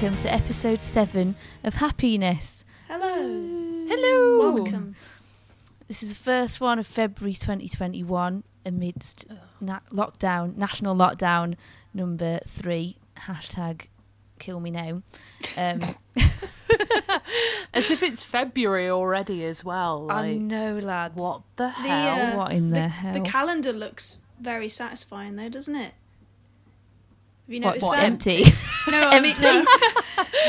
welcome to episode 7 of Peaness. Hello. Hello. Welcome. This is the first one of February 2021 amidst na- lockdown, national lockdown number 3, hashtag kill me now. Um, As if it's February already as well. I know, lads. what the hell? uh, What in the, the, hell? The calendar looks very satisfying though, doesn't it? Have you what, noticed what, that? empty? No, I mean, no, no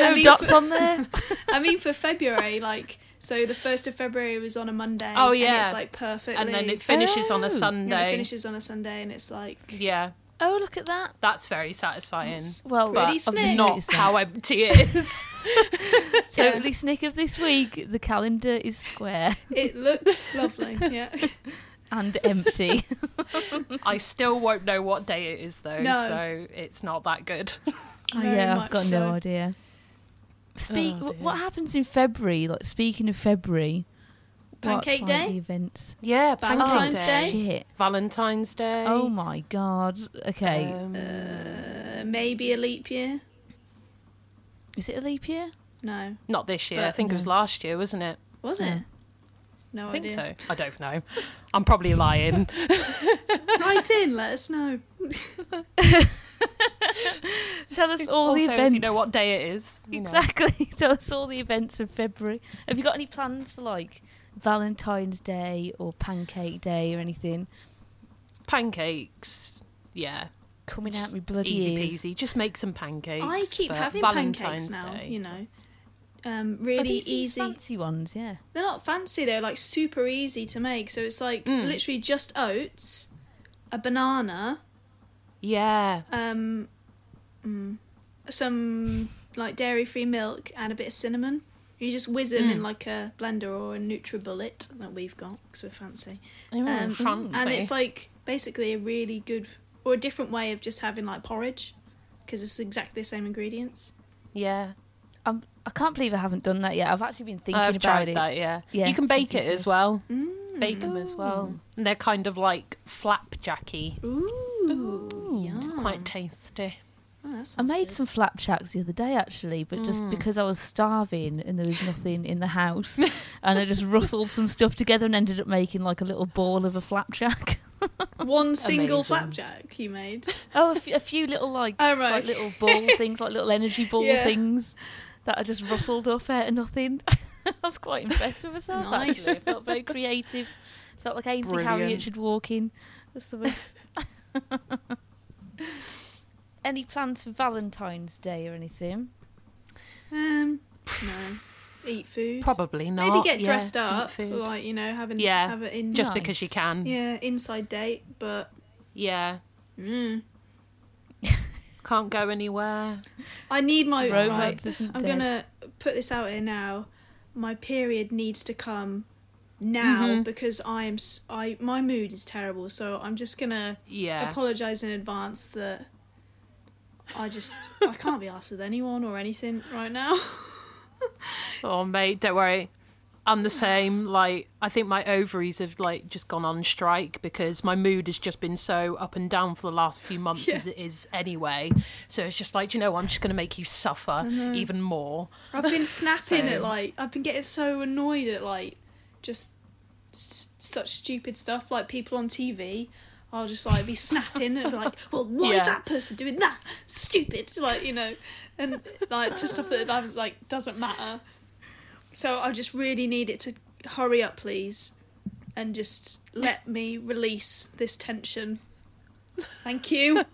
I mean dots for, on there? I mean for February, like so the first of February was on a Monday. Oh, and yeah. it's like perfectly. and then it finishes on Oh. a Yeah, it Sunday. it finishes on a Sunday, and it's like Yeah, Oh, look at that. that's very satisfying. Well, Really I've just slick. Not how empty it is. Totally snick of this week. The calendar is square it looks lovely. Yeah. And empty. I still won't know what day it is though, No. so it's not that good. Oh, Very yeah, I've got so. no idea. Speak. Oh, what happens in February? Like speaking of February, what's, Pancake like, Day? the events. Yeah, Valentine's Pancake Day? Shit. Valentine's Day. Oh my god. Okay. Um, Uh, maybe a leap year. is it a leap year? No, not this year. I but- think it was last year, wasn't it? was Yeah. it? No I think idea. so. I don't know. I'm probably lying. Write in. Let us know. Tell us all also, the events. if you know what day it is, you know. Exactly. Tell us all the events of February. Have you got any plans for like Valentine's Day or Pancake Day or anything? Pancakes. Yeah, Coming out Just my bloody easy ears. peasy. Just make some pancakes. I keep having Valentine's pancakes now. Day. You know, um, really easy. fancy ones, yeah. They're not fancy. They're like super easy to make. So it's like Mm. literally just oats, a banana, Yeah. um, mm, some like dairy-free milk, and a bit of cinnamon. You just whiz them in Mm. like a blender or a NutriBullet that we've got because we're fancy. Oh, Um, fancy. And it's like basically a really good or a different way of just having like porridge because it's exactly the same ingredients. yeah. I'm, can't believe I haven't done that yet. I've actually been thinking I've about tried it. that. Yeah. Yeah, You can bake it as well. Mm. Bake them as well. And they're kind of like flapjacky. Ooh, yum. It's quite tasty. Oh, I made good. some flapjacks the other day actually, but just Mm. because I was starving and there was nothing in the house, and I just rustled some stuff together and ended up making like a little ball of a flapjack. one single Amazing. flapjack you made. Oh, a, f- a few little like, Oh, right. like little ball things, like little energy ball Yeah. things that I just rustled up out of nothing. I was quite impressed with myself. Nice. Actually, I felt very creative. Felt like Ainsley Brilliant. Harriott should walk in. or something. Any plans for Valentine's Day or anything? Um, no, eat food. Probably not. Maybe get Yeah, dressed up, food. like you know, having Yeah, have it in just Nice. because you can. yeah inside date, but Yeah. mm, Can't go anywhere. I need my right. Romance isn't I'm dead. gonna put this out here now. My period needs to come now Mhm. because I'm I my mood is terrible. So I'm just gonna Yeah. apologize in advance that I just I can't be asked with anyone or anything right now. Oh mate, don't worry. I'm the same. Like I think my ovaries have like just gone on strike because my mood has just been so up and down for the last few months Yeah. as it is anyway. So it's just like, you know. I'm just going to make you suffer even more. I've been snapping So- at like I've been getting so annoyed at like just s- such stupid stuff like people on TV. I'll just like be snapping and be like, well, why Yeah. is that person doing that? Stupid, like you know, and like to stuff that I was like doesn't matter. So I just really need it to hurry up, please, and just let me release this tension. Thank you.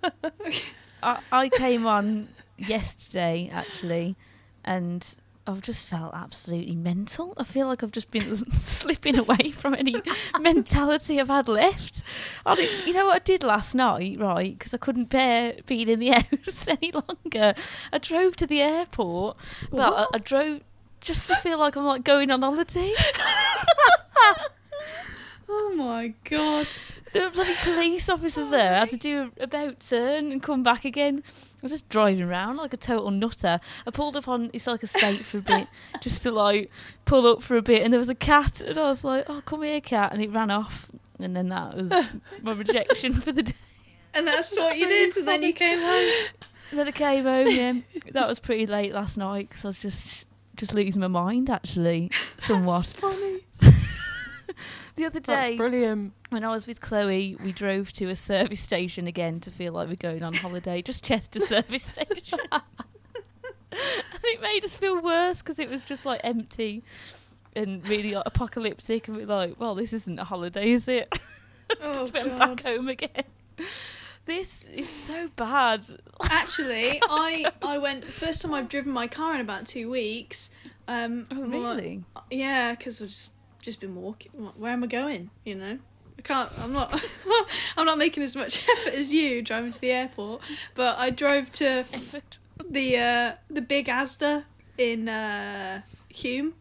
I, I came on yesterday actually, and I've just felt absolutely mental. I feel like I've just been slipping away from any mentality I've had left. I did, you know what I did last night, right? Because I couldn't bear being in the house any longer. I drove to the airport. Well, I, I drove just to feel like I'm like going on holiday. oh my god. There were bloody police officers there. I had to do a about turn and come back again. I was just driving around like a total nutter. I pulled up on it's like a state for a bit, just to like pull up for a bit, and there was a cat, and I was like, "Oh, come here, cat," and it ran off, and then that was my rejection for the day. And that's what you did, and then you came home. then I came home. Yeah, that was pretty late last night because I was just just losing my mind actually, somewhat. funny. The other That's day brilliant. when I was with Chloe, we drove to a service station again to feel like we're going on holiday. Just Chester service station. and it made us feel worse because it was just like empty and really like, apocalyptic. And we're like, well, this isn't a holiday, is it? Oh, just went God. back home again. This is so bad. Actually, I I went first time I've driven my car in about two weeks. Um, Oh, really? Yeah, because I've just just been walking. Where am I going? You know, I can't. I'm not. I'm not making as much effort as you driving to the airport. But I drove to the uh, the big Asda in uh, Hulme.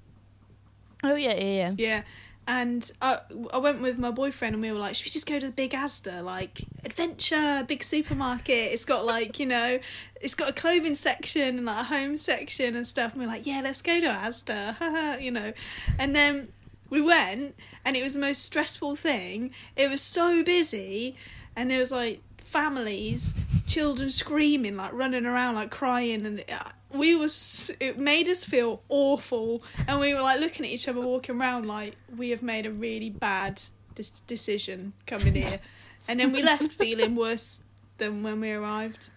Oh, yeah, yeah, yeah. Yeah. And I, I went with my boyfriend and we were like, should we just go to the big Asda? Like, adventure, big supermarket. It's got like, you know, it's got a clothing section and like a home section and stuff. And we are like, yeah, let's go to Asda, you know. And then we went and it was the most stressful thing. It was so busy and there was like families, children screaming, like running around, like crying. And uh, we was, it made us feel awful. And we were like looking at each other walking around like, we have made a really bad dis- decision coming here. and then we left feeling worse than when we arrived.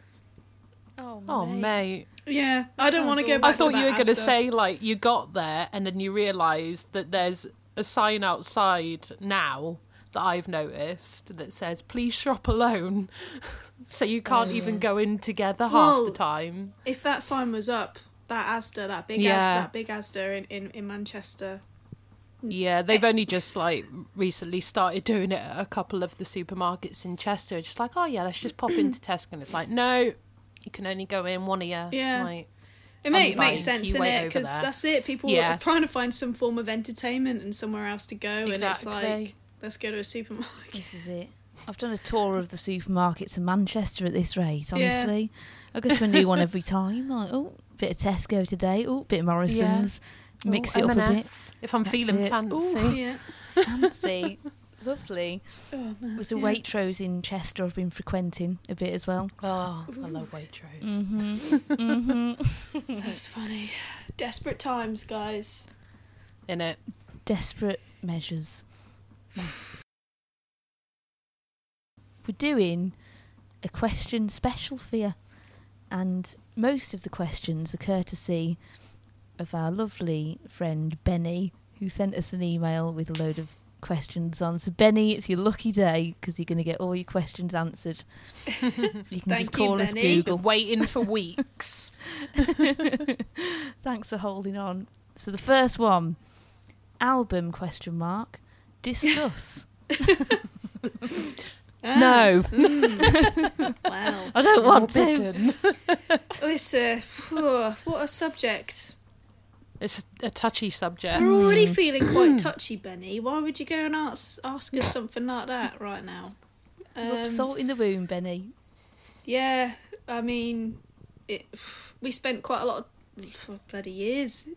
Oh, Oh, mate. Yeah, I don't want to sounds go back I thought to you that were going to say, like, you got there and then you realised that there's a sign outside now that I've noticed that says, please shop alone. so you can't Oh, even go in together half the time. if that sign was up, that Asda, that big Asda, that big Asda in, in, in Manchester. Hmm. Yeah, they've only just like recently started doing it at a couple of the supermarkets in Chester. Just like, oh yeah, let's just pop into Tesco. And it's like, no, you can only go in one of you. Yeah. Like, It make, makes sense, in it? Because that's it. People Yeah. are trying to find some form of entertainment and somewhere else to go, and it's like, let's go to a supermarket. This is it. I've done a tour of the supermarkets in Manchester at this rate, Yeah. honestly. I go to a new one every time. Like, oh, bit of Tesco today. Oh, bit of Morrison's. Mix oh, it up a bit. M&S, If I'm That's feeling it. fancy. Ooh, yeah. Fancy. Lovely. Oh, man. There's a yeah. Waitrose in Chester I've been frequenting a bit as well. Oh, I love Waitrose. hmm hmm That's funny. Desperate times, guys. In it. Desperate measures. We're doing a question special for you. And most of the questions are courtesy of our lovely friend Benny, who sent us an email with a load of questions on. So, Benny, it's your lucky day because you're going to get all your questions answered. You can Thank just you, call us Benny. Google. been waiting for weeks. Thanks for holding on. So the first one, album question mark, discuss. Ah, no. Wow. I don't want to. Forbidden. Oh, it's a, phew, what a subject. It's a touchy subject. We're already feeling quite touchy, Benny. Why would you go and ask, ask us something like that right now? Rub Um, salt in the wound, Benny. Yeah, I mean, it, we spent quite a lot of for bloody years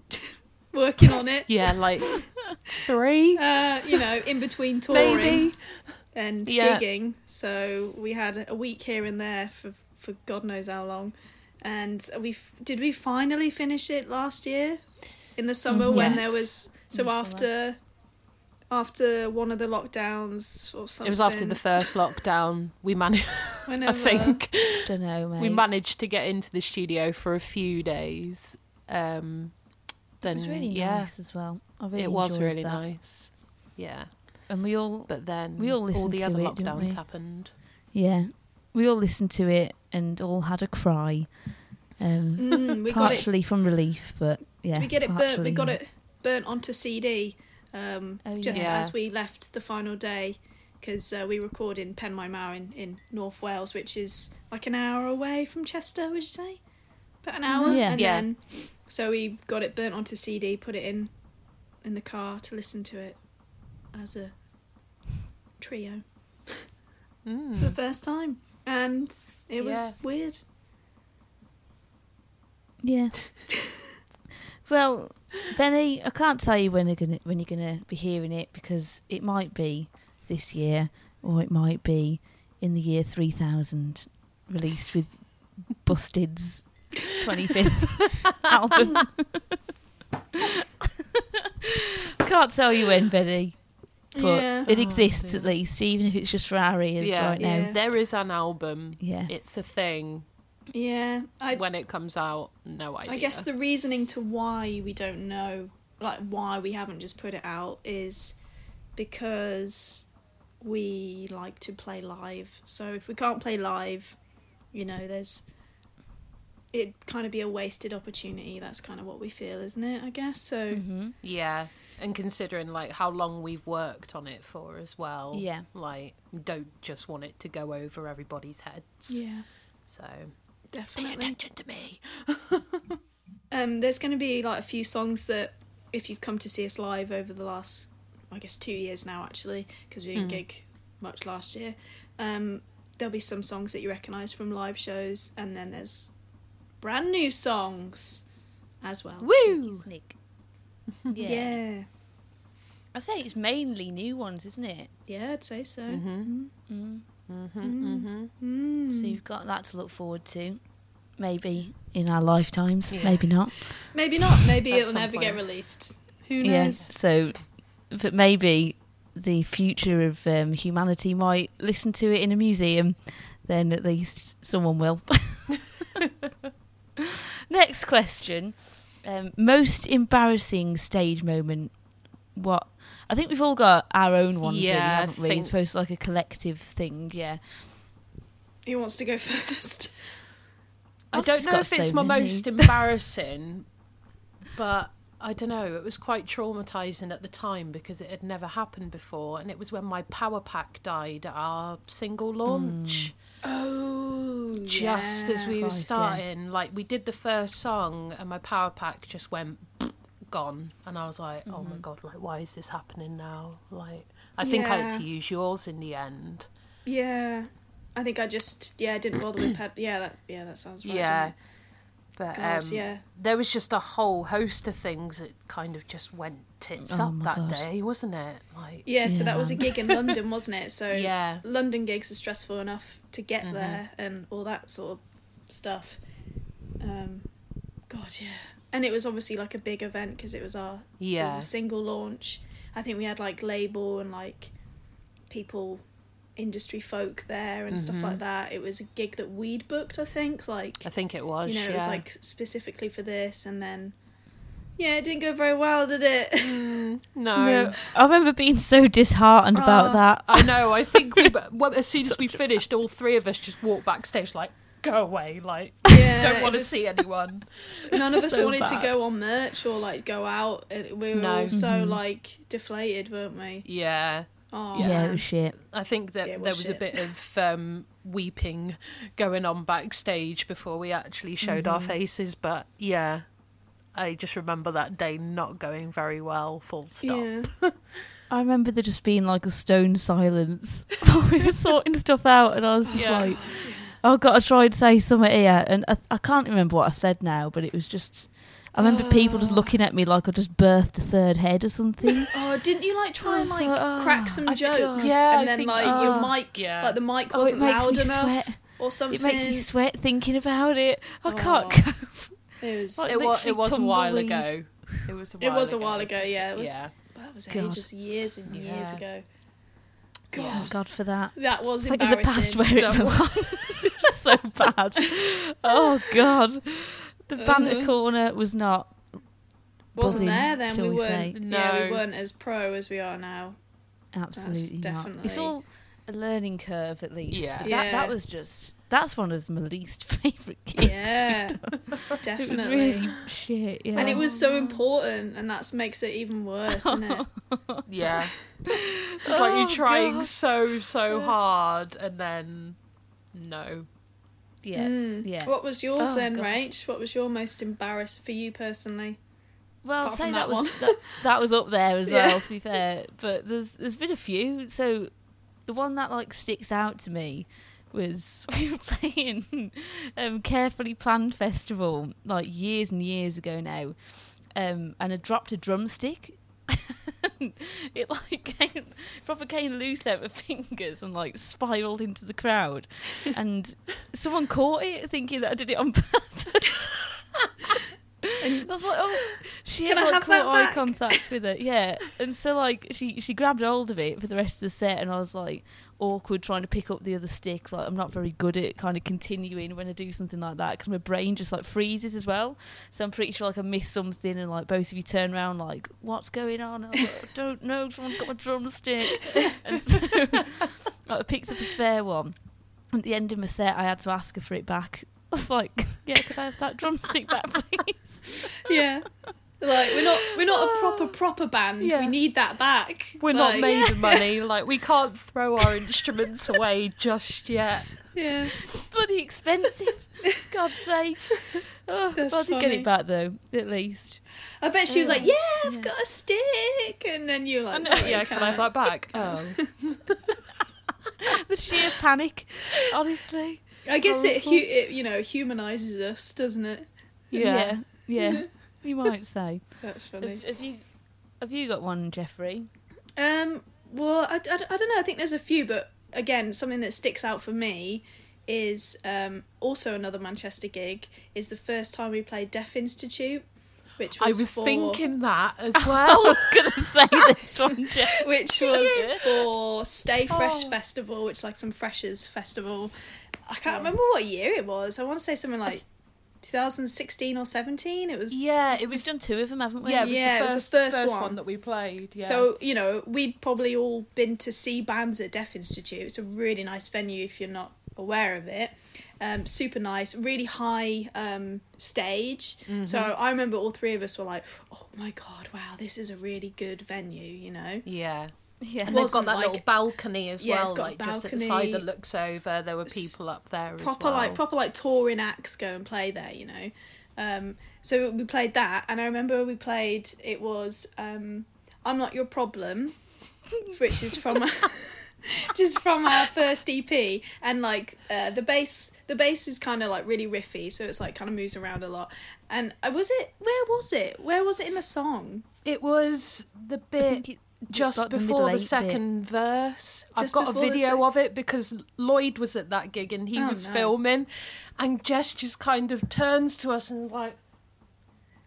working on it. Yeah, like three. Uh, you know, in between touring Maybe. and Yeah. gigging, so we had a week here and there for for God knows how long. And we f- did we finally finish it last year in the summer Mhm. when Yes. there was so In the summer. after after one of the lockdowns or something. It was after the first lockdown. We managed. I Whenever- think Don't know, mate. we managed to get into the studio for a few days. Um, then it was really yeah, nice as well. I really it was really that. nice. Yeah, And we all, but then We all all listened the to other it, didn't lockdowns we? happened. yeah, we all listened to it and all had a cry. Um, Mm, we got it. partially from relief, but yeah. we get it burnt. We got it burnt onto CD um, Oh, just yeah. as we left the final day because uh, we record in Penmaenmawr in, in North Wales, which is like an hour away from Chester. Would you say about an hour? Yeah. And Yeah. then so we got it burnt onto CD, put it in in the car to listen to it as a trio for the Mm. first time, and it was Yeah. weird. Yeah. well, Benny, I can't tell you when you're gonna when you're gonna be hearing it because it might be this year or it might be in the year three thousand, released with Busted's 25th album. Can't tell you when, Betty, but yeah. it Oh, exists dear. at least, even if it's just for our ears Yeah. right now. Yeah. There is an album. Yeah. It's a thing. Yeah. I when it comes out, no idea. I guess the reasoning to why we don't know, like why we haven't just put it out, is because we like to play live. So if we can't play live, you know, there's it'd kind of be a wasted opportunity. That's kind of what we feel, isn't it? I guess so. hmm Yeah, and considering like how long we've worked on it for as well. Yeah. Like, don't just want it to go over everybody's heads. Yeah, So pay definitely. attention to me. Um, there's going to be like a few songs that, if you've come to see us live over the last, I guess, two years now actually, because we didn't Mm. gig much last year. Um, there'll be some songs that you recognise from live shows, and then there's brand new songs as well. Woo! Nick. Yeah. Yeah, I say it's mainly new ones, isn't it? yeah, I'd say so. Mhm. Mm. Mhm. Mhm. Mm. So you've got that to look forward to. Maybe in our lifetimes, Yeah. maybe not. Maybe not. Maybe it'll some never get released. Who knows? Yes. So, but maybe the future of um, humanity might listen to it in a museum. Then at least someone will. Next question: um, most embarrassing stage moment. What? I think we've all got our own ones, really, Yeah, I haven't we? think- It's supposed to like a collective thing, yeah. Who wants to go first? I I've don't know got if it's so my many. most embarrassing, but I don't know. It was quite traumatizing at the time because it had never happened before, and it was when my power pack died at our single launch. Oh, Just as we were Christ, yeah. starting, like we did the first song, and my power pack just went gone, and I was like, "Oh Mm-hmm. my god! Like, why is this happening now?" Like, I think I had to use yours in the end. Yeah, I think I just yeah I didn't bother with. Yeah, that yeah that sounds right. Yeah. But? God, um, yeah. there was just a whole host of things that kind of just went tits Oh up that God. day, wasn't it? Like, Yeah, so that was a gig in London, wasn't it? So yeah, London gigs are stressful enough to get Mhm. there and all that sort of stuff. Um, God, yeah. And it was obviously like a big event because it was our yeah, it was a single launch. I think we had like label and like people, industry folk there and stuff Mhm. like that. It was a gig that we'd booked, I think. Like I think it was. you know, yeah. it was like specifically for this, and then yeah, it didn't go very well, did it? Mm, no. No, I remember being so disheartened about Oh. that. I know. I think we, well, as soon as we finished, all three of us just walked backstage, like, go away, like, Yeah, don't want to see anyone. None of us So wanted to go on merch or like go out. and We were No. all so Mhm. like deflated, weren't we? Yeah, Oh, Yeah, man. it was shit. I think that Yeah, it there was was a bit of um, weeping going on backstage before we actually showed our Mm-hmm. Mhm. faces. But yeah, I just remember that day not going very well. Full stop. Yeah. I remember there just being like a stone silence. we were sorting stuff out, and I was just Yeah. like, "Oh, I've got to try and say something here." And I, I can't remember what I said now, but it was just. I remember people just Oh. looking at me like I just birthed a third head or something. Oh, didn't you like try and like like, oh, crack ah, some I think- jokes? yeah, I and then think- like oh. your mic, Yeah. like the mic oh, it wasn't makes loud me enough sweat. or something. It makes me sweat thinking about it. I Oh. can't go. It was. Like, It was. It was a while ago. It was. A It while was a ago. while ago, yeah, it was- yeah. that was God. ages, years and years ago. God, Oh, God for that. that was Like in the past where it was- belongs. was so bad. Oh God. The banter Mhm. corner was not. wasn't buzzing, there then. We we weren't. say. Yeah, we weren't as pro as we are now. Absolutely not. definitely- It's all a learning curve, at least. Yeah. But that, Yeah. that was just. That's one of my least favourite gigs. Yeah, It was definitely. really shit. Yeah. And it was so important, and that makes it even worse, isn't it? Yeah. It's like Oh, you're trying God. so so hard, and then no. Yeah. Mm. Yeah. What was yours Oh, then, gosh. Rach? What was your most embarrassing for you personally? Well, Apart say from that, that was one. that, that was up there as Yeah. well. To be fair, but there's there's been a few. So the one that like sticks out to me was we were playing um, carefully planned festival like years and years ago now, um, and I dropped a drumstick. it like came proper came loose out of fingers and like spiraled into the crowd. And someone caught it thinking that I did it on purpose. And I was like, oh, she had like caught eye back? contact with it, yeah. And so like she she grabbed hold of it for the rest of the set, and I was like awkward trying to pick up the other stick. Like I'm not very good at kind of continuing when I do something like that because my brain just like freezes as well. So I'm pretty sure like I miss something, and like both of you turn around like, what's going on? Like, I don't know. Someone's got my drumstick, and so like, I picked up a spare one. At the end of my set, I had to ask her for it back. I was like, yeah, could I have that drumstick back, please? Yeah. Like we're not we're not a proper ah. proper band. Yeah. We need that back. We're Like, not made of money. Like we can't throw our instruments away just yet. Yeah. bloody expensive. God's sake. Oh, That's get it back though, at least. I bet she was like, Yeah. "Yeah, I've Yeah. got a stick," and then you're like, know, yeah, can I have that back? Oh, The sheer panic, honestly. I guess it, hu- it, you know, humanizes us, doesn't it? Yeah, yeah. You might say. That's funny. Have, have you have you got one, Jeffrey? Um, well, I, I, I don't know. I think there's a few, but again, something that sticks out for me is um, also another Manchester gig. Is the first time we played Deaf Institute, which I was, was for, thinking that as well. I was gonna say this one, Jeff. which was for Stay Fresh Oh. Festival, which is like some freshers festival. I can't remember what year it was. I want to say something like 2016 or 17. It was yeah, it We've was. done two of them, haven't we? Yeah, it was Yeah, it the was first, the first first one. one. that we played. Yeah. So, you know, we'd probably all been to see bands at Deaf Institute. It's a really nice venue if you're not aware of it. Um, super nice, really high um, stage. Mm-hmm. So I remember all three of us were like, oh my God, wow, this is a really good venue, you know? yeah. Yeah. And they've got that like- little balcony as Yeah, well, like just at the side that looks over. There were people up there as proper well. like proper like touring acts go and play there you know um so we played that and i remember we played it was um i'm not your problem which is from just from our first ep and like uh, the bass the bass is kind of like really riffy so it's like kind of moves around a lot and uh, was it where was it where was it in the song It was the bit just the before the eight bit. second verse. I've got a video sec- of it because Lloyd was at that gig and he Oh, was no. filming, and Jess just kind of turns to us and like,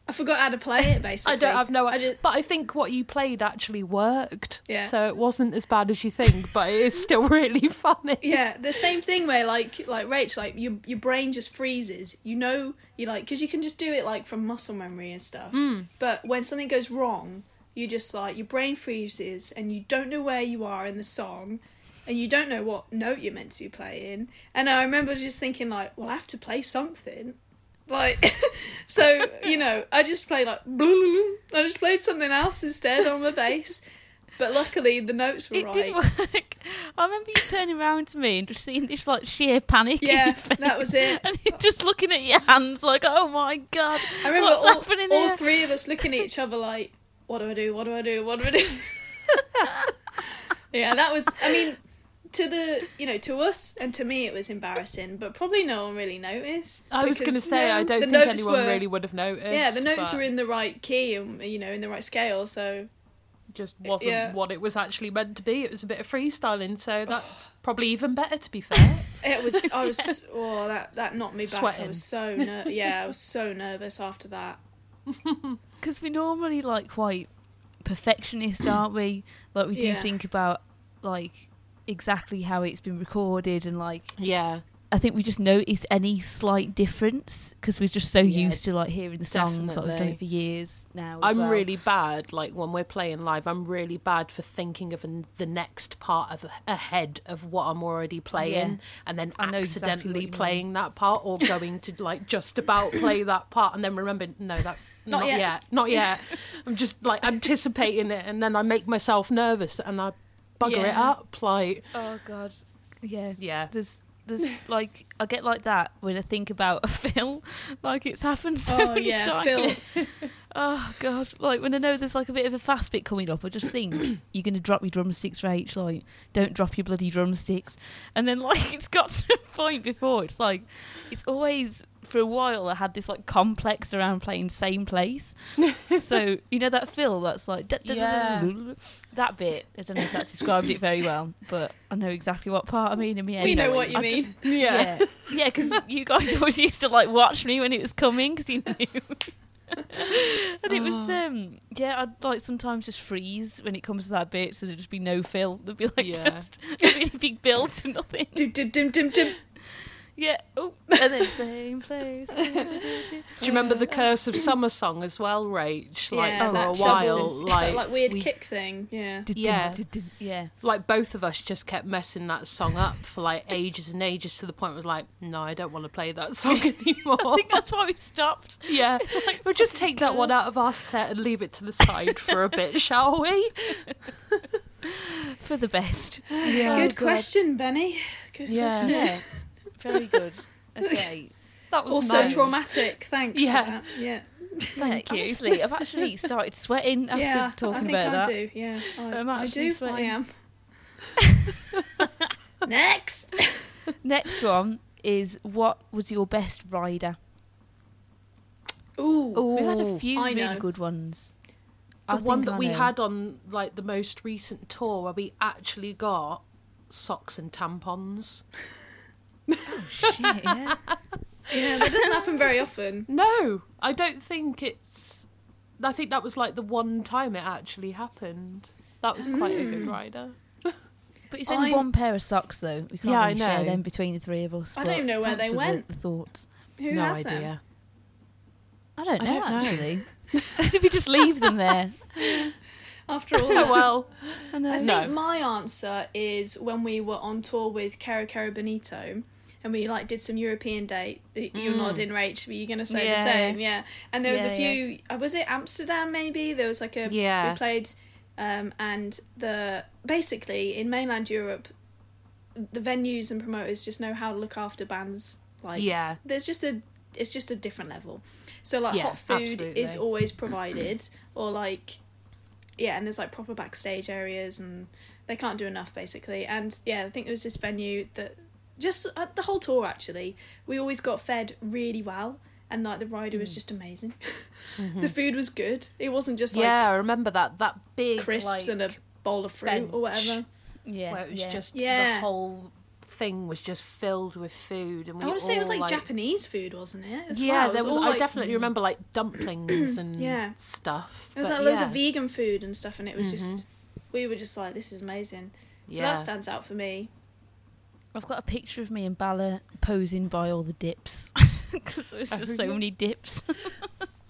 i forgot how to play it basically I don't have no I idea. just, But I think what you played actually worked. Yeah. So it wasn't as bad as you think, but it is still really funny. Yeah, the same thing where like like Rach, like your your brain just freezes. You know, you like because you can just do it like from muscle memory and stuff. Mm. But when something goes wrong, you just like your brain freezes and you don't know where you are in the song, and you don't know what note you're meant to be playing. And I remember just thinking like, well, I have to play something. Like, so you know, I just played like, Blue. I just played something else instead on my bass. But luckily, the notes were It right. did work. I remember you turning around to me and just seeing this like sheer panic. Yeah, that was it. And you're just looking at your hands like, oh my god, I remember all, all three of us looking at each other like, what do I do? What do I do? What do I do? yeah, that was, I mean, to the, you know, to us and to me it was embarrassing, but probably no one really noticed. I was going to say, I don't think anyone were- really would have noticed. Yeah, the notes but were in the right key and, you know, in the right scale, so. just wasn't yeah. what it was actually meant to be. It was a bit of freestyling, so that's probably even better. To be fair, It was, I was, oh, that, that knocked me back. I was so, ner- yeah, I was so nervous after that. Because we're normally like quite perfectionist, aren't we? Like we do Yeah. think about like exactly how it's been recorded and like yeah, I think we just notice any slight difference because we're just so Yeah, used to like hearing the songs. Like we've done it for years now. as I'm well. really bad. Like when we're playing live, I'm really bad for thinking of an, the next part of ahead of what I'm already playing, Yeah. and then I know exactly accidentally mean. playing that part, or going to like just about play that part, and then remembering no, that's Not not, yet. yet. not yet. I'm just like anticipating it, and then I make myself nervous, and I bugger it up. Like, Oh god, yeah. yeah, There's there's like I get like that when I think about a film, like it's happened so Oh, many yeah, times. Oh god! Like when I know there's like a bit of a fast bit coming up, I just think you're gonna drop your drumsticks, Rach. Like, don't drop your bloody drumsticks. And then like it's got to a point before it's like it's always for a while I had this like complex around playing same place. so you know that fill that's like da- da- da- da- that bit. I don't know if that's described it very well, but I know exactly what part I mean in my head. We know what you I mean. just- Yeah. yeah, yeah, because you guys always used to like watch me when it was coming because you knew. And it was Oh. um yeah, I'd like sometimes just freeze when it comes to that bit, so there'd just be no fill. There'd be like Yeah. just a really big build to nothing. Dim, dim, dim, dim, dim. Yeah, oh, and then same place. Do you remember the Curse of Summer song as well, Rach? Like yeah, for a while, double- like like weird we- kick thing. Yeah. Yeah. yeah. like both of us just kept messing that song up for like ages and ages to the point where like, no, I don't want to play that song anymore. I think that's why we stopped. yeah, we'll just take that one out of our set and leave it to the side for a bit, shall we? For the best. Yeah, Good God. question, Benny. Good Yeah. question. Yeah. Very good. Okay. that was Also nice. traumatic. Thanks. Yeah. For that. Yeah. Thank you. Honestly, I've actually started sweating after talking about that. yeah. talking I think about I that. do. Yeah. I, I'm I do. sweating. I am. Next. Next one is what was your best rider? Ooh. We've had a few I really know. good ones. The I one that I we know. had on like the most recent tour where we actually got socks and tampons. Oh, shit, yeah. Yeah, that doesn't happen very often. No, I don't think it's. I think that was like the one time it actually happened. That was quite a good hmm. rider. But it's only I- one pair of socks though. We can't Yeah, I really share know. them between the three of us. I don't even know where they for the- went. The, thoughts. Who no has idea. them? I don't know. I know don't know. actually. Did we just leave them there? After all Oh that. well. I know. I think No. my answer is when we were on tour with Kero Kero Bonito and we like did some European date. You're Mm. nodding, Rach. Were you gonna say Yeah. the same? Yeah. And there was Yeah, a few. Uh, was it Amsterdam? Maybe there was like a. Yeah. We played, um, and the basically in mainland Europe, the venues and promoters just know how to look after bands. Like Yeah. there's just a it's just a different level. So like Yeah, hot food absolutely. is always provided, or like yeah, and there's like proper backstage areas, and they can't do enough basically. And yeah, I think there was this venue that just uh, the whole tour actually, we always got fed really well, and like the rider Mm. was just amazing. the food was good. It wasn't just Mm-hmm. yeah, I remember that that big crisps like, and a bowl of fruit bench. or whatever. Yeah. where it was yeah. just Yeah. the whole thing was just filled with food, and we I want to say it was all, like, Japanese food, wasn't it? As yeah, well? It there was. all, I definitely remember like dumplings and Yeah. stuff. There was but like loads yeah. of vegan food and stuff, and it was just we were just like, this is amazing. So Yeah. that stands out for me. I've got a picture of me and Balla posing by all the dips because there's Oh, just so many dips.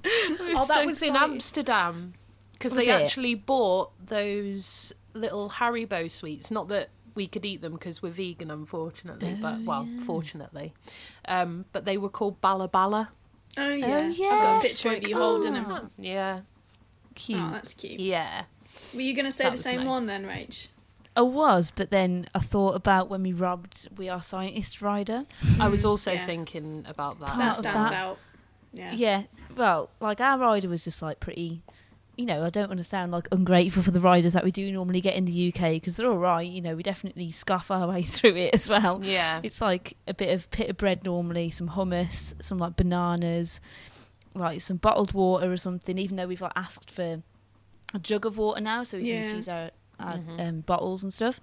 Oh, that so was in. Amsterdam because they it? actually bought those little Haribo sweets. Not that we could eat them because we're vegan, unfortunately, but Oh, well, yeah. fortunately. Um, but they were called Balla Balla. Oh yeah, I've got a picture of you holding them. Oh. Yeah, Cute. Oh, that's cute. yeah. Were you going to say That the same nice. one then, Rach? I was, but then I thought about when we robbed We Are Scientists Rider. I was mm-hmm. also yeah. thinking about that. Part That stands that- out. Yeah. Yeah. well, like our rider was just like pretty. You know, I don't want to sound like ungrateful for the riders that we do normally get in the UK because they're all right. You know, we definitely scuff our way through it as well. Yeah, It's like a bit of pita bread normally, some hummus, some like bananas, like some bottled water or something. Even though we've like asked for a jug of water now, so we can just use our, our Mhm. um, bottles and stuff.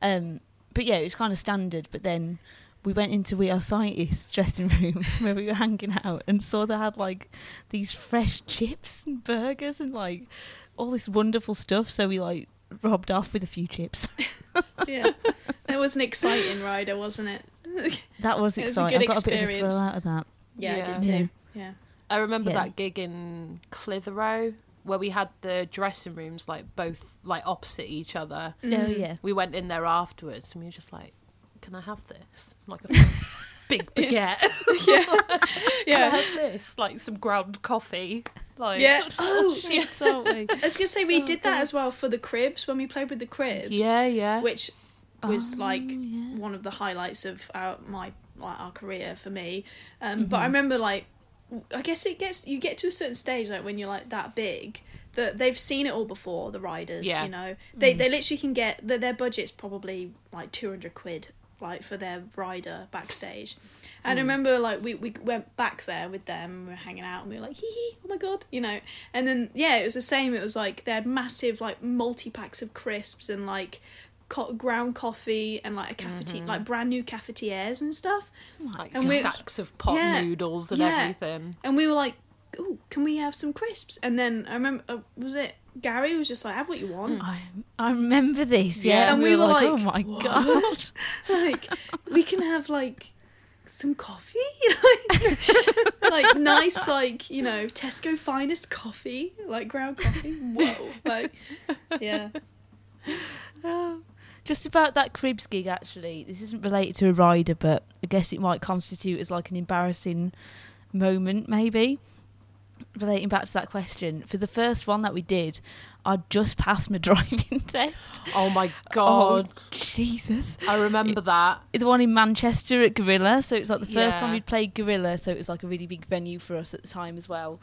Um, but yeah, it was kind of standard. But then we went into We Are Scientists dressing room where we were hanging out and saw they had like these fresh chips and burgers and like all this wonderful stuff. So we like robbed off with a few chips. yeah. It was an exciting rider, wasn't it? That was It was a exciting. good I got a bit of a thrill out of that. yeah, Yeah. I did too. Yeah. I remember Yeah. that gig in Clitheroe where we had the dressing rooms like both like opposite each other. Oh Mm. yeah. We went in there afterwards and we were just like, "Can I have this?" Like a big baguette. yeah. yeah. Can I Yeah. have this? Like some ground coffee. Like Yeah. Oh, Shit, aren't we? I was gonna say we Oh, did that God. as well for the cribs when we played with the cribs. yeah, yeah. Which was Oh, like yeah. one of the highlights of our my like our career for me. Um, But Mm-hmm. I remember like I guess it gets you get to a certain stage like when you're like that big that they've seen it all before the riders Yeah. you know? They mm. they literally can get their, their budget's probably like 200 quid like for their rider backstage. And I mm. remember like we, we went back there with them we were hanging out and we were like hee hee oh my god you know? And then yeah it was the same it was like they had massive like multi packs of crisps and like co- ground coffee and like a cafetiere mm-hmm. like brand new cafetières and stuff oh Like And we- stacks of pot Yeah, noodles and yeah. everything. and we were like, "Oh, can we have some crisps?" And then I remember, uh, was it Gary was just like, "Have what you want." Mm. I I remember this, yeah, Yeah. and, we, were like, "Oh my "What?" god!" like, we can have like some coffee, like, like nice, like you know, Tesco finest coffee, like ground coffee. Whoa, like, yeah, um, Just about that cribs gig, actually. This isn't related to a rider, but I guess it might constitute as like an embarrassing moment, maybe. Relating back to that question, for the first one that we did, I'd just passed my driving test. Oh my god. Oh, Jesus. I remember that. The one in Manchester at Gorilla. So it was like the first time we'd played Gorilla, so it was like a really big venue for us at the time as well.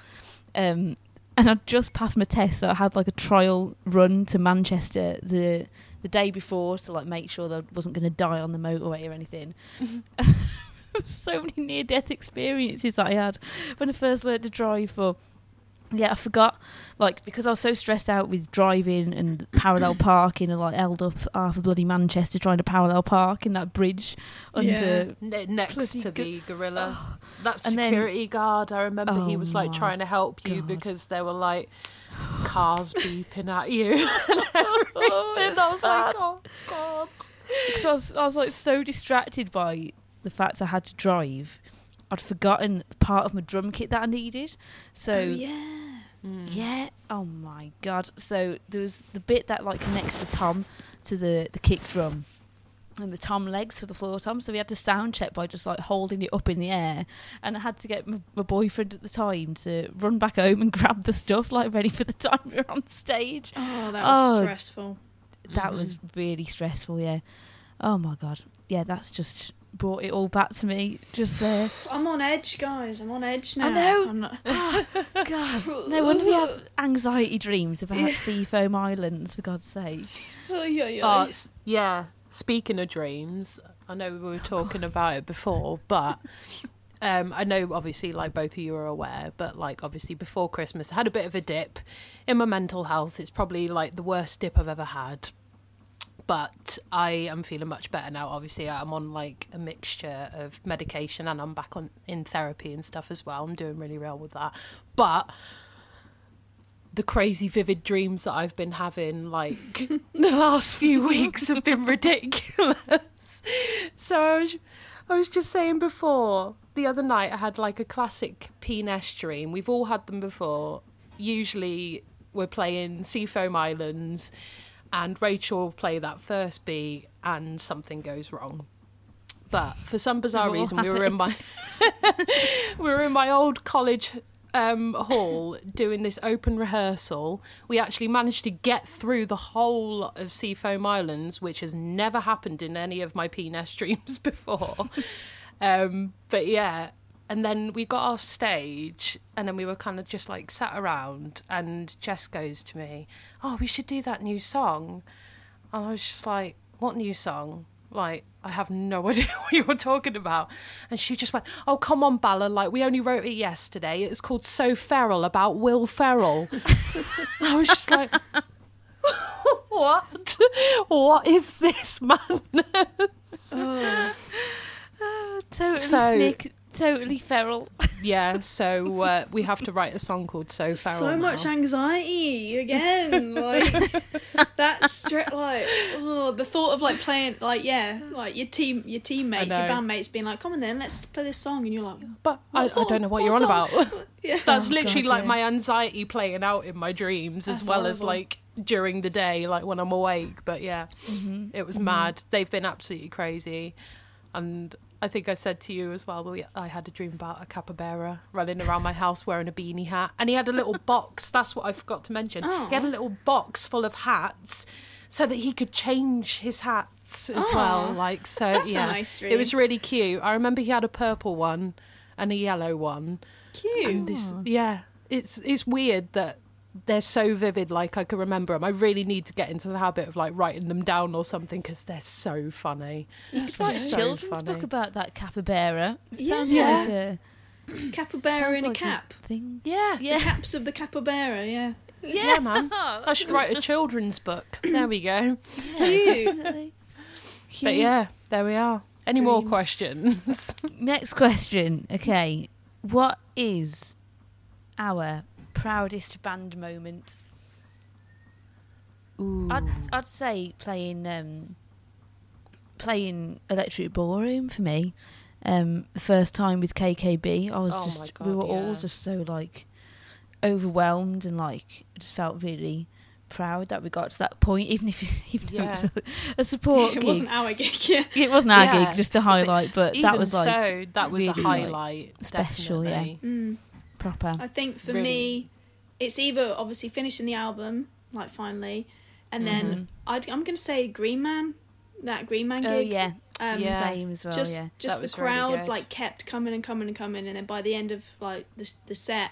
Um, and I'd just passed my test, so I had like a trial run to Manchester the the day before to like make sure that I wasn't going to die on the motorway or anything. so many near death experiences that I had when I first learned to drive. But yeah, I forgot like because I was so stressed out with driving and parallel parking and like held up half a bloody Manchester trying to parallel park in that bridge under. Yeah. Ne- next Bloody to go- the gorilla. Oh. that And then- security guard, I remember he Oh was like oh trying to help you God. because there were like cars beeping at you. Oh, and I was like, oh god. Because I was, I was like so distracted by the fact I had to drive. I'd forgotten part of my drum kit that I needed. So oh, yeah, hmm. yeah, oh my god. So there was the bit that like connects the tom to the the kick drum. And the tom legs for the floor tom, so we had to sound check by just like holding it up in the air, and I had to get my, my boyfriend at the time to run back home and grab the stuff like ready for the time we were on stage. oh, that was Oh. stressful. That was mm-hmm. really stressful, yeah. Oh my god, yeah, that's just brought it all back to me just there. I'm on edge, guys. I'm on edge now. I know. I'm not- oh, God, no wonder we have anxiety dreams about Yeah. seafoam islands, for God's sake. Oh, yeah, yeah. Oh, it's- yeah. Speaking of dreams, I know we were talking about it before, but um, I know obviously, like both of you are aware, but like obviously before Christmas, I had a bit of a dip in my mental health. It's probably like the worst dip I've ever had. But I am feeling much better now. Obviously, I'm on like a mixture of medication and I'm back on in therapy and stuff as well. I'm doing really well with that. But the crazy vivid dreams that I've been having like the last few weeks have been ridiculous. So I was, I was just saying before the other night I had like a classic Peaness dream. We've all had them before. Usually we're playing Seafoam Islands and Rachel will play that first beat and something goes wrong. But for some bizarre reason we were it. in my we were in my old college um, hall doing this open rehearsal. We actually managed to get through the whole of Seafoam Islands, which has never happened in any of my Peaness streams before. um, but yeah, and then we got off stage, and then we were kind of just like sat around, and Jess goes to me, "Oh, we should do that new song," and I was just like, "What new song?" Like, I have no idea what you're talking about. And she just went, Oh, come on, Balla. Like, we only wrote it yesterday. It's called So Feral about Will Ferrell. I was just like, What? What is this madness? Oh, Totally So- sneak, totally feral. Yeah, so uh, we have to write a song called So Feral. so much now. anxiety again. Like that's stre- like oh, the thought of like playing like yeah, like your team, your teammates, your bandmates being like, "Come on, then let's play this song," and you're like, But I, I don't know what, What you're on about. "Yeah." That's Oh, literally God, like yeah. my anxiety playing out in my dreams as That's well as like during the day, like when I'm awake. But yeah, Mm-hmm. it was mad. They've been absolutely crazy. And I think I said to you as well I had a dream about a capybara running around my house wearing a beanie hat. And he had a little box. That's what I forgot to mention. He had a oh. little box full of hats. So that he could change his hats as oh. well, like so. that's a yeah, nice it was really cute. I remember he had a purple one and a yellow one, cute. And this, Oh. yeah, it's it's weird that they're so vivid. Like I can remember them. I really need to get into the habit of like writing them down or something because they're so funny. You That's could write a so children's funny. book about that capybara. It Yeah. sounds Yeah. like a Capybara sounds in a like cap. thing. Yeah, Yeah. The caps of the capybara. Yeah. yeah, man. I should write a children's book. There we go. Cute. Definitely. But yeah, there we are. Any more questions? Next question. Okay. What is our proudest band moment? Ooh. I'd I'd say playing um playing Electric Ballroom for me. Um the first time with KKB, I was Oh just we God, were all just so like overwhelmed and like just felt really proud that we got to that point even if even though it was a, a support it gig. wasn't our gig. Yeah. it wasn't our Yeah. gig just to highlight but Even that was like so, that was a really, like, highlight. special, yeah. Mm. Proper I think for Really- me, it's either obviously finishing the album, like finally, and then Mhm. I'd, I'm going to say Green Man, that Green Man gig. oh yeah Um, Yeah. same as well just yeah just That the was really crowd like kept coming and coming and coming, and then by the end of like the the set,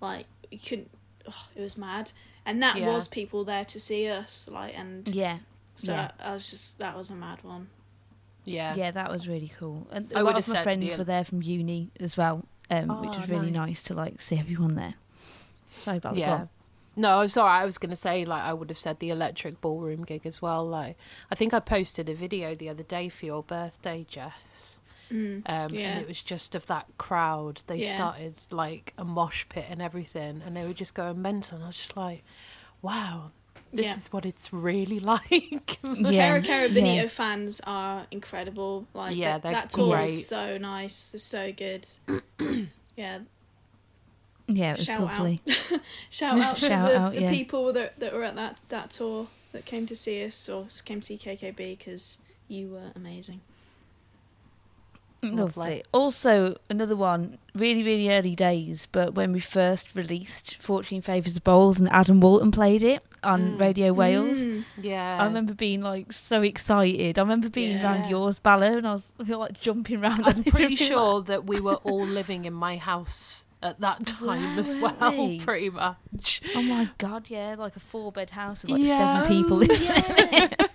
like you couldn't. Oh, it was mad, and that Yeah. was people there to see us, like, and yeah so yeah. I, was just that was a mad one. Yeah. yeah that was really cool and I a lot of my friends the- were there from uni as well um, which Oh, was really nice. nice to like see everyone there sorry about Yeah. plot. No, I'm sorry. I was going to say like I would have said the electric ballroom gig as well. Like I think I posted a video the other day for your birthday, Jess. Mm. Um, Yeah. And it was just of that crowd. They Yeah. started like a mosh pit and everything, and they were just going mental. And I was just like, wow, this Yeah. is what it's really like. yeah Kero Kero Bonito yeah. fans are incredible. Like Yeah, that, that tour great. was so nice, it was so good. yeah, yeah it was Shout lovely shout out to Shout the, out, the yeah. people that that were at that that tour that came to see us or came to see KKB because you were amazing. Lovely. Lovely. Also, another one, really, really early days, but when we first released Fortune Favours the Bold and Adam Walton played it on Mm. Radio Wales. Mm. yeah. I remember being like so excited. I remember being Yeah. around yours, Balla, and I was I feel like jumping around. I'm pretty sure that we were all living in my house at that time Were- as well, we? pretty much. Oh my god, yeah, like a four bed house with like Yeah. seven people. in it.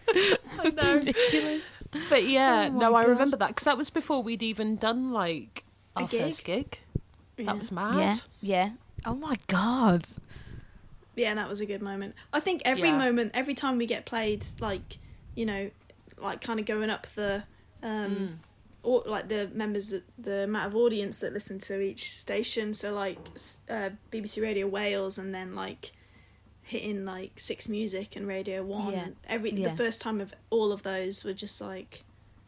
I know. Ridiculous. But yeah, Oh my no, I remember that because that was before we'd even done like A our gig? first gig. Yeah. That was mad. Yeah, yeah. Oh my god. Yeah, that was a good moment. I think every Yeah. moment, every time we get played, like you know, like kind of going up the, um, Mm. or like the members, the amount of audience that listen to each station. So like uh, BBC Radio Wales, and then like hitting like Six Music and Radio One. Yeah. Every Yeah. the first time of all of those were just like,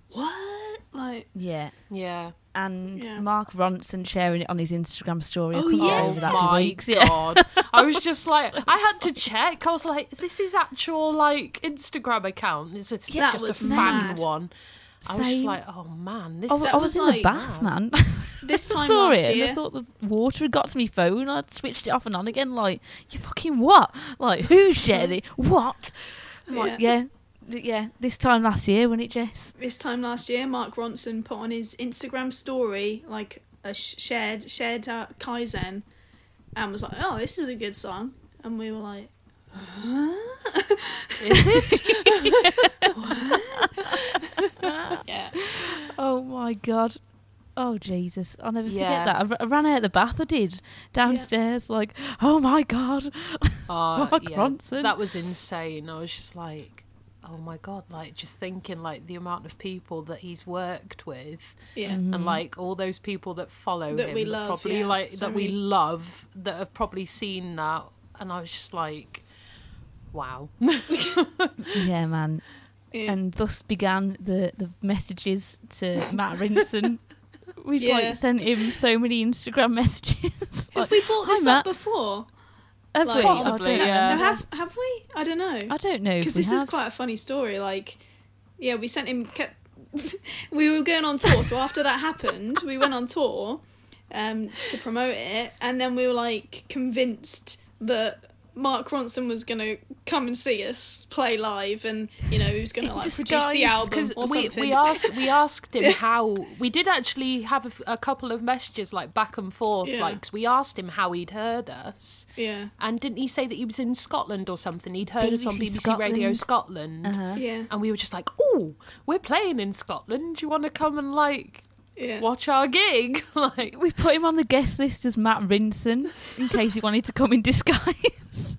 what? Like Yeah. Yeah. And Yeah. Mark Ronson sharing it on his Instagram story. I Oh, couldn't yeah. over that oh my for weeks. Yeah. god! I was just like, I had to check. I was like, is this his actual like Instagram account? Is it Yeah, just that was a fan one? I was just like, oh man, this. I, was- I was was in like the bath, mad. man. this time saw last it and I thought the water had got to my phone. I'd switched it off and on again. Like, you fucking what? Like, who shared it? What? I'm Like, yeah. Yeah. This time last year, when it Jess? this time last year, Mark Ronson put on his Instagram story like a sh- shared shared uh, Kaizen, and was like, "Oh, this is a good song," and we were like, huh? Is it? "Yeah, Oh my god. Oh Jesus! I'll never Yeah. forget that. I, r- I ran out of the bath. I did downstairs, like, oh my god. Oh, Mark yeah, Ronson. that was insane. I was just like, oh my god, like just thinking like the amount of people that he's worked with, yeah." Mhm. and like all those people that follow That him, we love, probably yeah, like so that we love, that have probably seen that, and I was just like, wow. Yeah, man. Yeah. And thus began the the messages to Matt Rinson. We've Yeah. like sent him so many Instagram messages. Have Like, we brought this up before? Have Like- we? Possibly, I don't yeah. know. No, have have we? I don't know. I don't know. Because this is quite a funny story. Like, yeah, we sent him. Kept, we were going on tour, so after that happened, we went on tour um, to promote it, and then we were like convinced that Mark Ronson was going to come and see us play live, and you know he was going to like produce the album because or we, something. we asked we asked him how we did actually have a couple of messages like back and forth Yeah. like 'cause we asked him how he'd heard us yeah, and didn't he say that he was in Scotland or something he'd heard us on BBC BBC Radio Scotland. Scotland Uh-huh. yeah, and we were just like oh we're playing in Scotland do you want to come and like yeah. watch our gig like We put him on the guest list as Matt Rinson in case he wanted to come in disguise.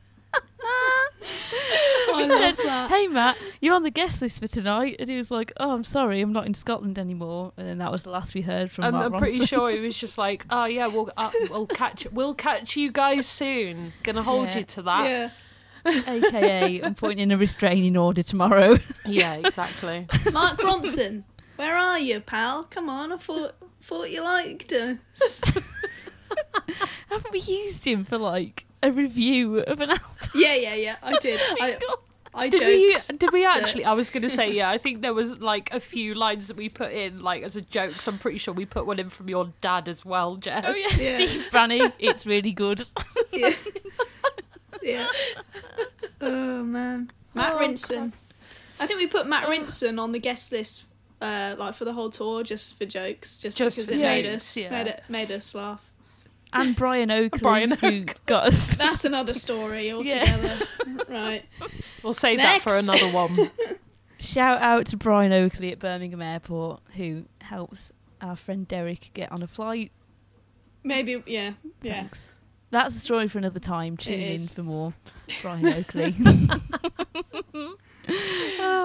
I love that. hey Matt, you're on the guest list for tonight, and he was like, "Oh, I'm sorry, I'm not in Scotland anymore." And then that was the last we heard from I'm, Matt I'm pretty sure he was just like, "Oh yeah, we'll uh, we'll catch we'll catch you guys soon. Gonna hold Yeah. you to that." Yeah, AKA, I'm putting in a restraining order tomorrow. Yeah, exactly. Mark Ronson, where are you, pal? Come on, I thought thought you liked us. Haven't we used him for like a review of an album? Yeah, yeah, yeah. I did. I, I Did joked. we? Did we actually? I was going to say yeah. I think there was like a few lines that we put in like as a joke. So I'm pretty sure we put one in from your dad as well, Jeff. Oh yeah, Yeah. Steve Branny. It's really good. Yeah. yeah. Oh man, Matt Oh, Rinson. I think we put Matt oh. Rinson on the guest list, uh, like for the whole tour, just for jokes, just, Just because for it made us yeah. made it made us laugh. And Brian Oakley, Brian who got us. That's another story altogether. right. We'll save that for another one. Shout out to Brian Oakley at Birmingham Airport, who helps our friend Derek get on a flight. Maybe. Yeah. Yeah. Thanks. That's a story for another time. Tune in for more. Brian Oakley.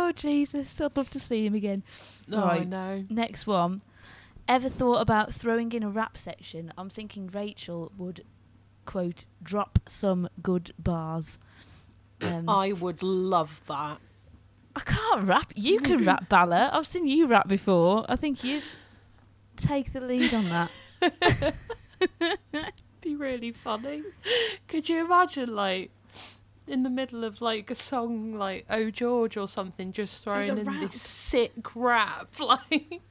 Oh Jesus! I'd love to see him again. Oh, I know. Next one. Ever thought about throwing in a rap section? I'm thinking Rachel would quote drop some good bars. Um, I would love that. I can't rap. You can rap, Balla. I've seen you rap before. I think you'd take the lead on that. Be really funny. Could you imagine like? In the middle of like a song like "Oh George" or something, just There's throwing in rap. this sick rap, like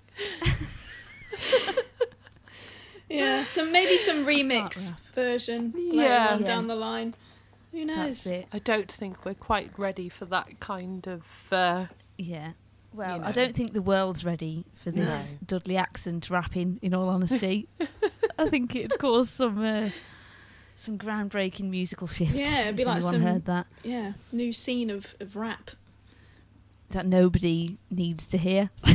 Yeah. So maybe some remix rap. version later Yeah. on Yeah. down the line. Who knows? That's it. I don't think we're quite ready for that kind of. Uh, Yeah. Well, You I don't think the world's ready for this No. Dudley accent rapping. In all honesty, I think it'd cause some uh, some groundbreaking musical shifts. Yeah, it'd be like some- heard that Yeah. New scene of, of rap. that nobody needs to hear.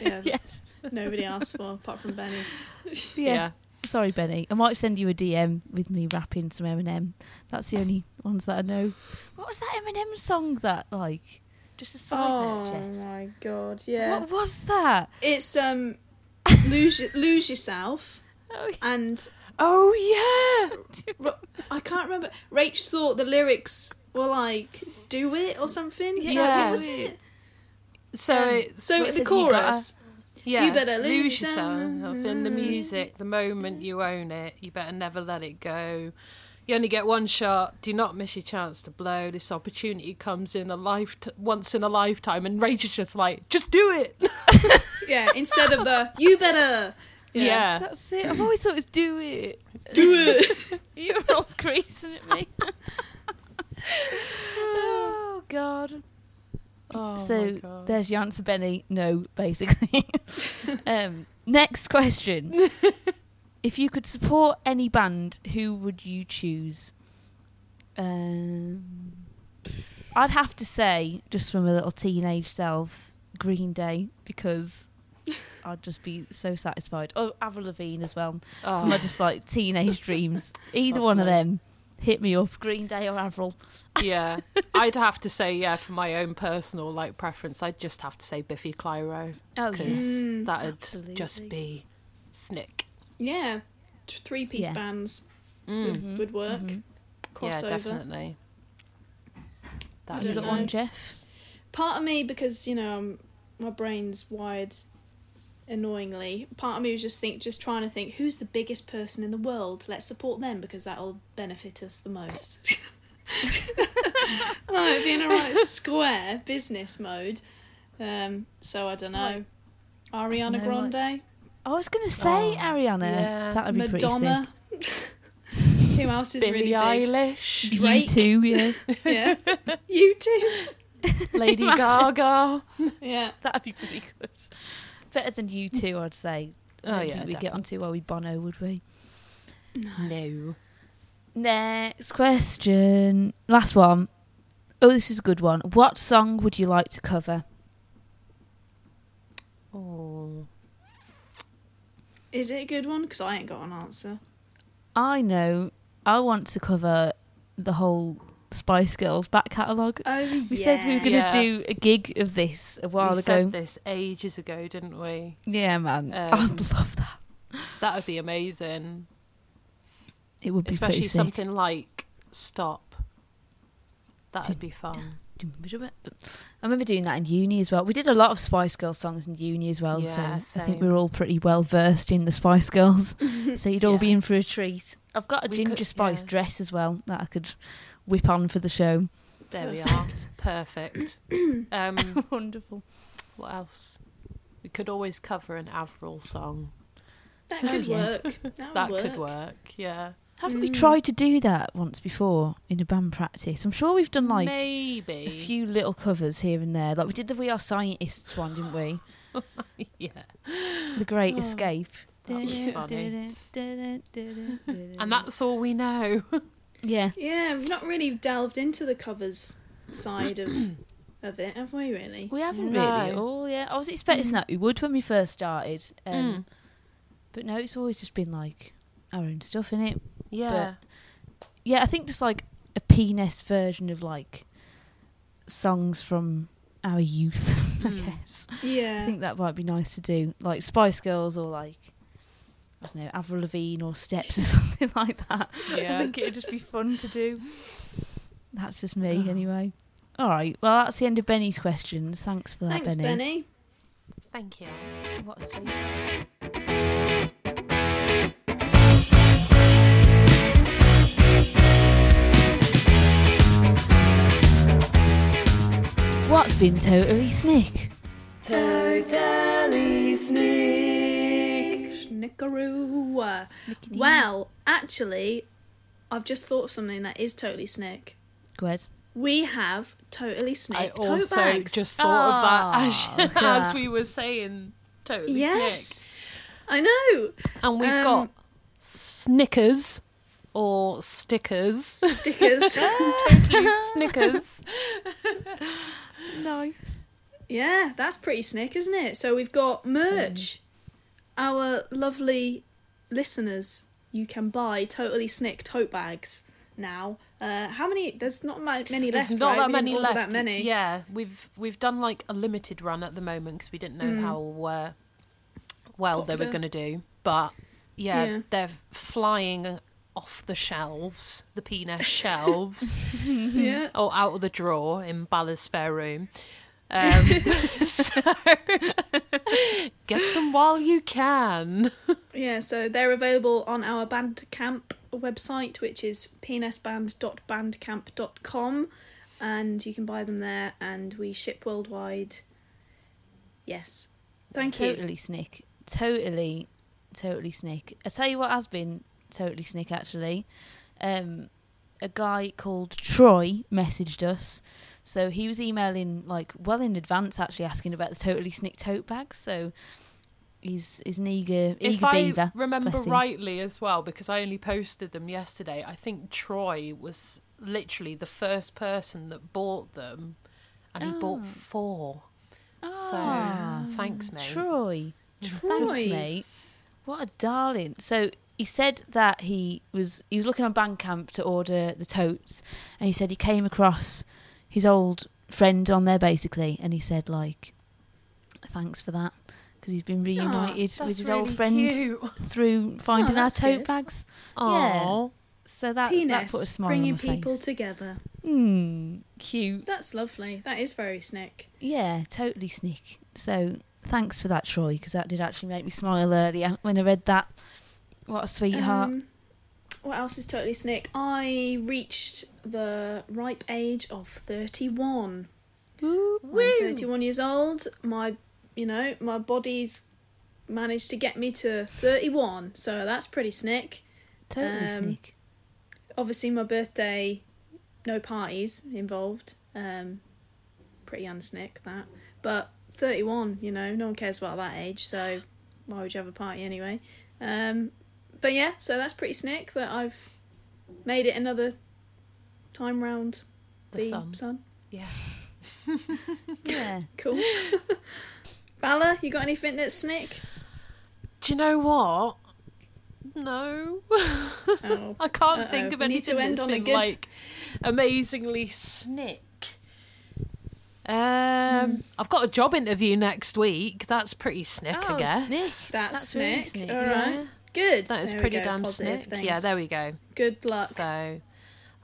Yeah. yes. Nobody asked for apart from Benny. Yeah. yeah. Sorry, Benny. I might send you a DM with me rapping some Eminem. That's the only ones that I know. What was that Eminem song that like? Just a side Oh note, Jess. my god, yeah. What was that? It's um lose lose yourself Oh, and Oh yeah. I can't remember. Rach thought the lyrics were like "do it" or something. Yeah, Yeah. was it? So Um, it's So What the says you gotta- chorus. yeah. you better lose lose yourself in the music. The moment you own it, you better never let it go. You only get one shot. Do not miss your chance to blow. This opportunity comes in a life once in a lifetime, and Rach is just like, just do it. Yeah, instead of the "you better." Yeah. That's it. I've always thought it was do it. do it. You're all creasing at me. oh God. Oh, my so God. there's your answer, Benny. No, basically. um, next question. if you could support any band, who would you choose? Um, I'd have to say, just from a little teenage self, Green Day, because I'd just be so satisfied. Oh, Avril Lavigne as well. Oh. From my just like teenage dreams. Either one of them. Hit me up, Green Day or Avril. yeah, I'd have to say yeah for my own personal like preference. I'd just have to say Biffy Clyro Oh because Mm, that'd absolutely. just be snick. Yeah, three piece Yeah. bands Mm. would, would work. Mhm. Yeah, definitely. That'd You got be know. one, Jeff? Part of me, because you know, um, my brain's wired annoyingly. Part of me was just think, just trying to think, who's the biggest person in the world? Let's support them because that'll benefit us the most. like be in a right square business mode. Um, so I don't know. Ariana know, like- Grande, I was going to say Oh, Ariana. yeah. That would be Madonna. pretty sick. Who else is Billie really big? Eilish, Drake. You too, yeah. Yeah. you too. Lady Gaga. Yeah. That'd be pretty good. Better than you two, I'd say. I Oh, don't yeah, think we'd get onto well, we Bono, would we? No. Next question. Last one. Oh, this is a good one. What song would you like to cover? Oh. Is it a good one? Because I ain't got an answer. I know. I want to cover the whole Spice Girls back catalogue. Oh, We said we were going to Yeah. do a gig of this a while we ago. said this ages ago, didn't we? Yeah, man. Um, I'd love that. That would be amazing. It would be Especially something like Stop. That would be fun. I remember doing that in uni as well. We did a lot of Spice Girls songs in uni as well, Yeah, so I think we were all pretty well versed in the Spice Girls. so you'd all be in for a treat. I've got a We ginger could- spice yeah. dress as well that I could whip on for the show. There we are. Perfect. Um, Wonderful. what else? We could always cover an Avril song. That Oh, could yeah. work. That, That would could work. Yeah. Haven't we Mm. tried to do that once before in a band practice? I'm sure we've done like Maybe. a few little covers here and there. Like we did the We Are Scientists one, didn't we? Yeah. The Great Oh, Escape. that was funny. And And that's all we know. Yeah. Yeah, we've not really delved into the covers side of of it, have we? Really? We haven't No. really. Oh yeah, I was expecting that we would when we first started, um, Mm. but no, it's always just been like our own stuff in it. Yeah. Yeah, I think just like a Peaness version of like songs from our youth. I guess. Yeah. I think that might be nice to do, like Spice Girls or like I don't know Avril Lavigne or Steps or something like that. I think it'd just be fun to do. That's just me Oh. anyway. All right, well that's the end of Benny's questions. Thanks for that, Benny. Thanks, Benny. Thank you. What a sweet. What's been totally snick? Totally sneak. Snickaroo. Well, actually, I've just thought of something that is totally snick. Gwed. We have totally I snick tote also bags. just thought of Oh, that as, yeah. as we were saying. Totally yes, snick. I know. And we've Um, got Snickers or stickers. Stickers. totally Snickers. Nice. yeah, that's pretty snick, isn't it? So we've got merch. Our lovely listeners, you can buy totally snick tote bags now. Uh, how many? There's not ma- many There's left. not right? that many left. That many. Yeah, we've we've done like a limited run at the moment because we didn't know Mm. how uh, well they were going to do. But yeah, Yeah. they're flying off the shelves, the Peaness shelves, Yeah. or out of the drawer in Balla's spare room. Um, so get them while you can. Yeah, so they're available on our Bandcamp website, which is pnsband.bandcamp.com, and you can buy them there, and we ship worldwide. Yes. Thank you. Totally snick. Totally, totally snick. I tell you what has been totally snick actually. Um, a guy called Troy messaged us. So he was emailing like well in advance, actually asking about the totally snick tote bags. So he's he's an eager if eager I beaver. remember rightly as well, because I only posted them yesterday, I think Troy was literally the first person that bought them, and he Oh. bought four. Ah, So thanks, mate. Troy. Troy. Thanks, mate. What a darling. So he said that he was he was looking on Bandcamp to order the totes, and he said he came across his old friend on there basically, and he said like, "Thanks for that," because he's been reunited with That's his old friend cute. through finding our tote good. bags. Aw. So that that Peaness, put a smile bringing on my people face. together. Hmm, cute. That's lovely. That is very snick. Yeah, totally snick. So thanks for that, Troy, because that did actually make me smile earlier when I read that. What a sweetheart. Um, what else is totally snick? I reached the ripe age of 31. Woo, I'm 31 years old. My, you know, my body's managed to get me to 31, so that's pretty snick. Totally um, snick. obviously my birthday, no parties involved. Um, pretty unsnick that, but thirty-one. You know, no one cares about that age, so why would you have a party anyway? Um, but yeah, so that's pretty snick that I've made it another time round The the, sun. sun. Yeah. Yeah. Cool. Balla, you got anything that's snick? Do you know what? No. Oh, I can't Uh-oh. think of anything end that's been good- like amazingly snick. Um, I've got a job interview next week. That's pretty snick, I Oh, guess. snick. that's, really snick. snick, All yeah. Right. Good. That is There pretty damn positive snick. things. Yeah, there we go. Good luck. So,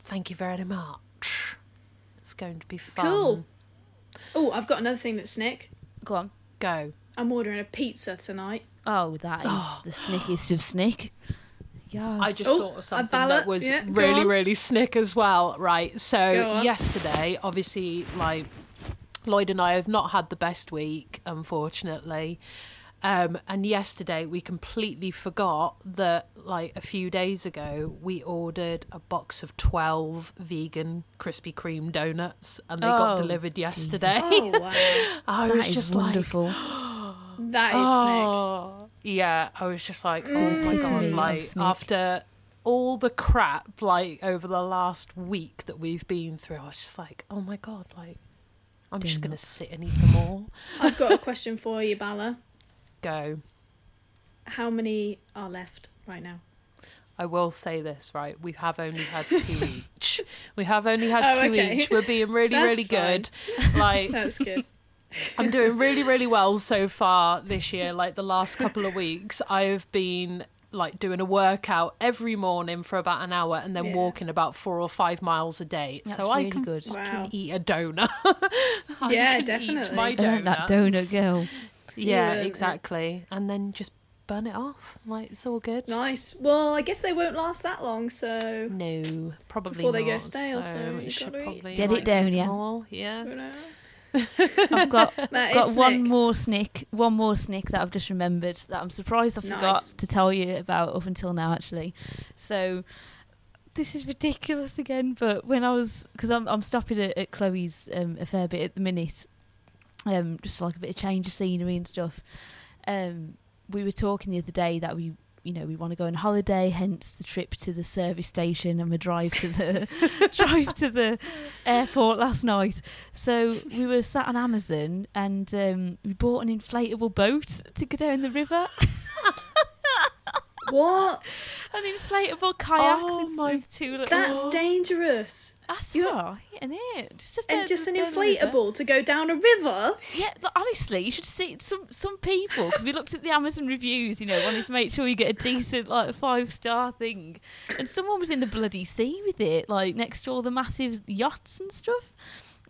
thank you very much. It's going to be fun. Cool. Oh, I've got another thing that's snick. Go on. Go. I'm ordering a pizza tonight. Oh, that is oh. the snickiest of snick. Yeah. I just Oh, thought of something that was Yeah, really, on. really snick as well. Right. So yesterday, obviously, like Lloyd and I have not had the best week, unfortunately. Um, and yesterday we completely forgot that, like a few days ago, we ordered a box of twelve vegan Krispy Kreme donuts, and they got Oh, delivered yesterday. Oh wow, I That was is just wonderful. that is snick. Oh, yeah, I was just like, oh Mm. my god! me, I'm Like after all the crap, like over the last week that we've been through, I was just like, oh my god! Like, I'm just gonna sit and eat them all. I've got a question for you, Balla. Go. How many are left right now? I will say this, right? We have only had two each. We have only had Oh, two okay. each. We're being really, That's really fine. good. Like, That's good. I'm doing really, really well so far this year. Like the last couple of weeks, I have been like doing a workout every morning for about an hour and then Yeah. walking about four or five miles a day. That's so I can good. Wow. eat a donut. I Yeah, can definitely. Eat my Earn donuts. that donut girl. Yeah, Yeah. exactly. And then just burn it off. Like it's all good. Nice. Well, I guess they won't last that long, so No, probably Before they go stale, so it you've should probably Get it down, yeah. all, yeah. I've got That got is one more snick, one more snick that I've just remembered that I'm surprised I forgot Nice. to tell you about up until now actually. So this is ridiculous again, but when I was because I'm I'm stopping at, at Chloe's um, a fair bit at the minute, um, just like a bit of change of scenery and stuff. Um, we were talking the other day that we. You know, we want to go on holiday, hence the trip to the service station and the drive to the drive to the airport last night. So we were sat on Amazon and um, we bought an inflatable boat to go down the river. What? An inflatable kayak Oh with, my two little. That's dangerous. That's You- right, isn't it? Just, just And just an down the river. inflatable to go down a river? Yeah, honestly, you should see some some people because we looked at the Amazon reviews. You know, wanted to make sure you get a decent like five star thing, and someone was in the bloody sea with it, like next to all the massive yachts and stuff,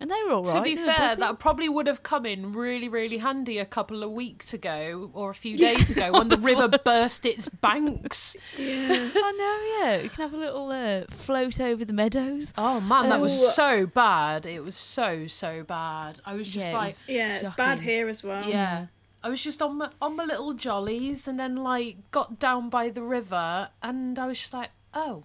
and they were all right. To be fair, buzzing. that probably would have come in really, really handy a couple of weeks ago or a few days ago when the river burst its banks. Yeah. I know, yeah. You can have a little uh, float over the meadows. Oh man, that was Oh. so bad. It was so so bad. I was just Yeah, it like, was- Yeah, it's bad here as well. yeah. I was just on my on my little jollies, and then like got down by the river, and I was just like, oh, Oh,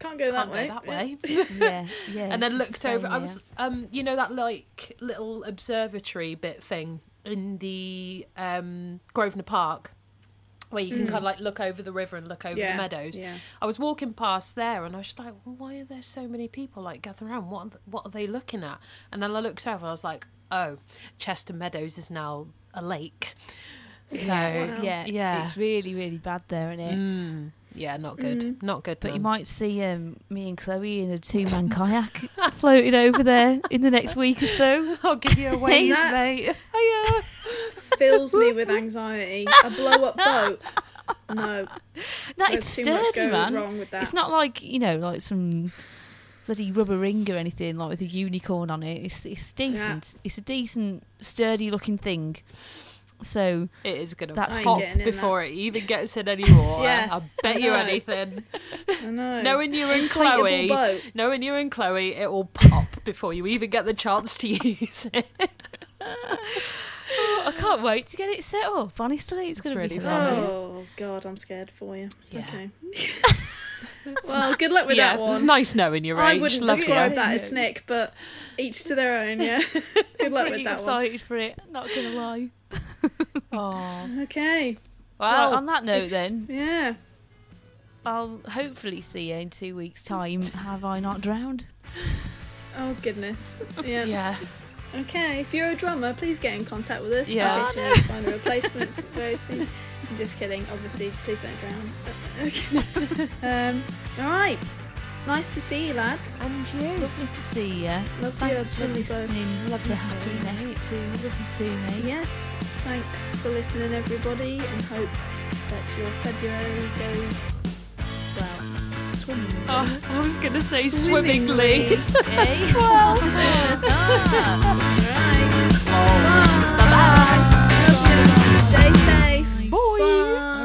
can't go that can't way. go that way. Yeah, yeah. and then looked the same over. I here. was, um, you know that like little observatory bit thing in the um Grosvenor Park, where you can kind of like look over the river and look over Mm. Yeah, the meadows. yeah. I was walking past there, and I was just like, well, why are there so many people like gathering around? What are th- what are they looking at? And then I looked over. And I was like, oh, Chester Meadows is now a lake. So Wow. yeah, yeah. It's really, really bad there, isn't it? Mm, yeah, not good. Mm. Not good. But you might see um, me and Chloe in a two-man kayak floating over there in the next week or so. I'll give you a wave, That- mate. Hiya. Fills me with anxiety. A blow up boat. No, That there's it's too much sturdy, going man. wrong with that. It's not like you know, like some bloody rubber ring or anything like with a unicorn on it. It's it's decent. It's a decent, sturdy-looking thing. So It is going to That's- pop before it even gets in any water. Yeah, I bet you I know. anything. I know. Knowing you and Chloe, boat. knowing you and Chloe, it will pop before you even get the chance to use it. Oh, I can't wait to get it set up. Honestly, it's, It's going to really be fun. hilarious. Oh God, I'm scared for you. Yeah. Okay. Well, good luck with yeah, that one. it's nice knowing your I age. wouldn't Love describe you. that as Snick, but each to their own. Yeah. good luck Pretty with that excited for it. Not gonna lie. One. Okay. Well, Well, on that note, then Yeah. I'll hopefully see you in two weeks' time. Have I not drowned? Oh goodness. Yeah. yeah. Okay. If you're a drummer, please get in contact with us. Yeah. In case you need to find a replacement very soon. I'm just kidding. Obviously, please don't drown. Okay. um. All right. Nice to see you, lads. And you. Lovely to see you. Love thanks you for listening Love to Happiness too. Love you too, mate. Yes, thanks for listening, everybody, and hope that your February goes well. Swimmingly. Oh, I was going to say swimmingly. swimmingly. as eh? well. ah, right. Bye. Bye. Bye. Stay safe. Bye. Bye.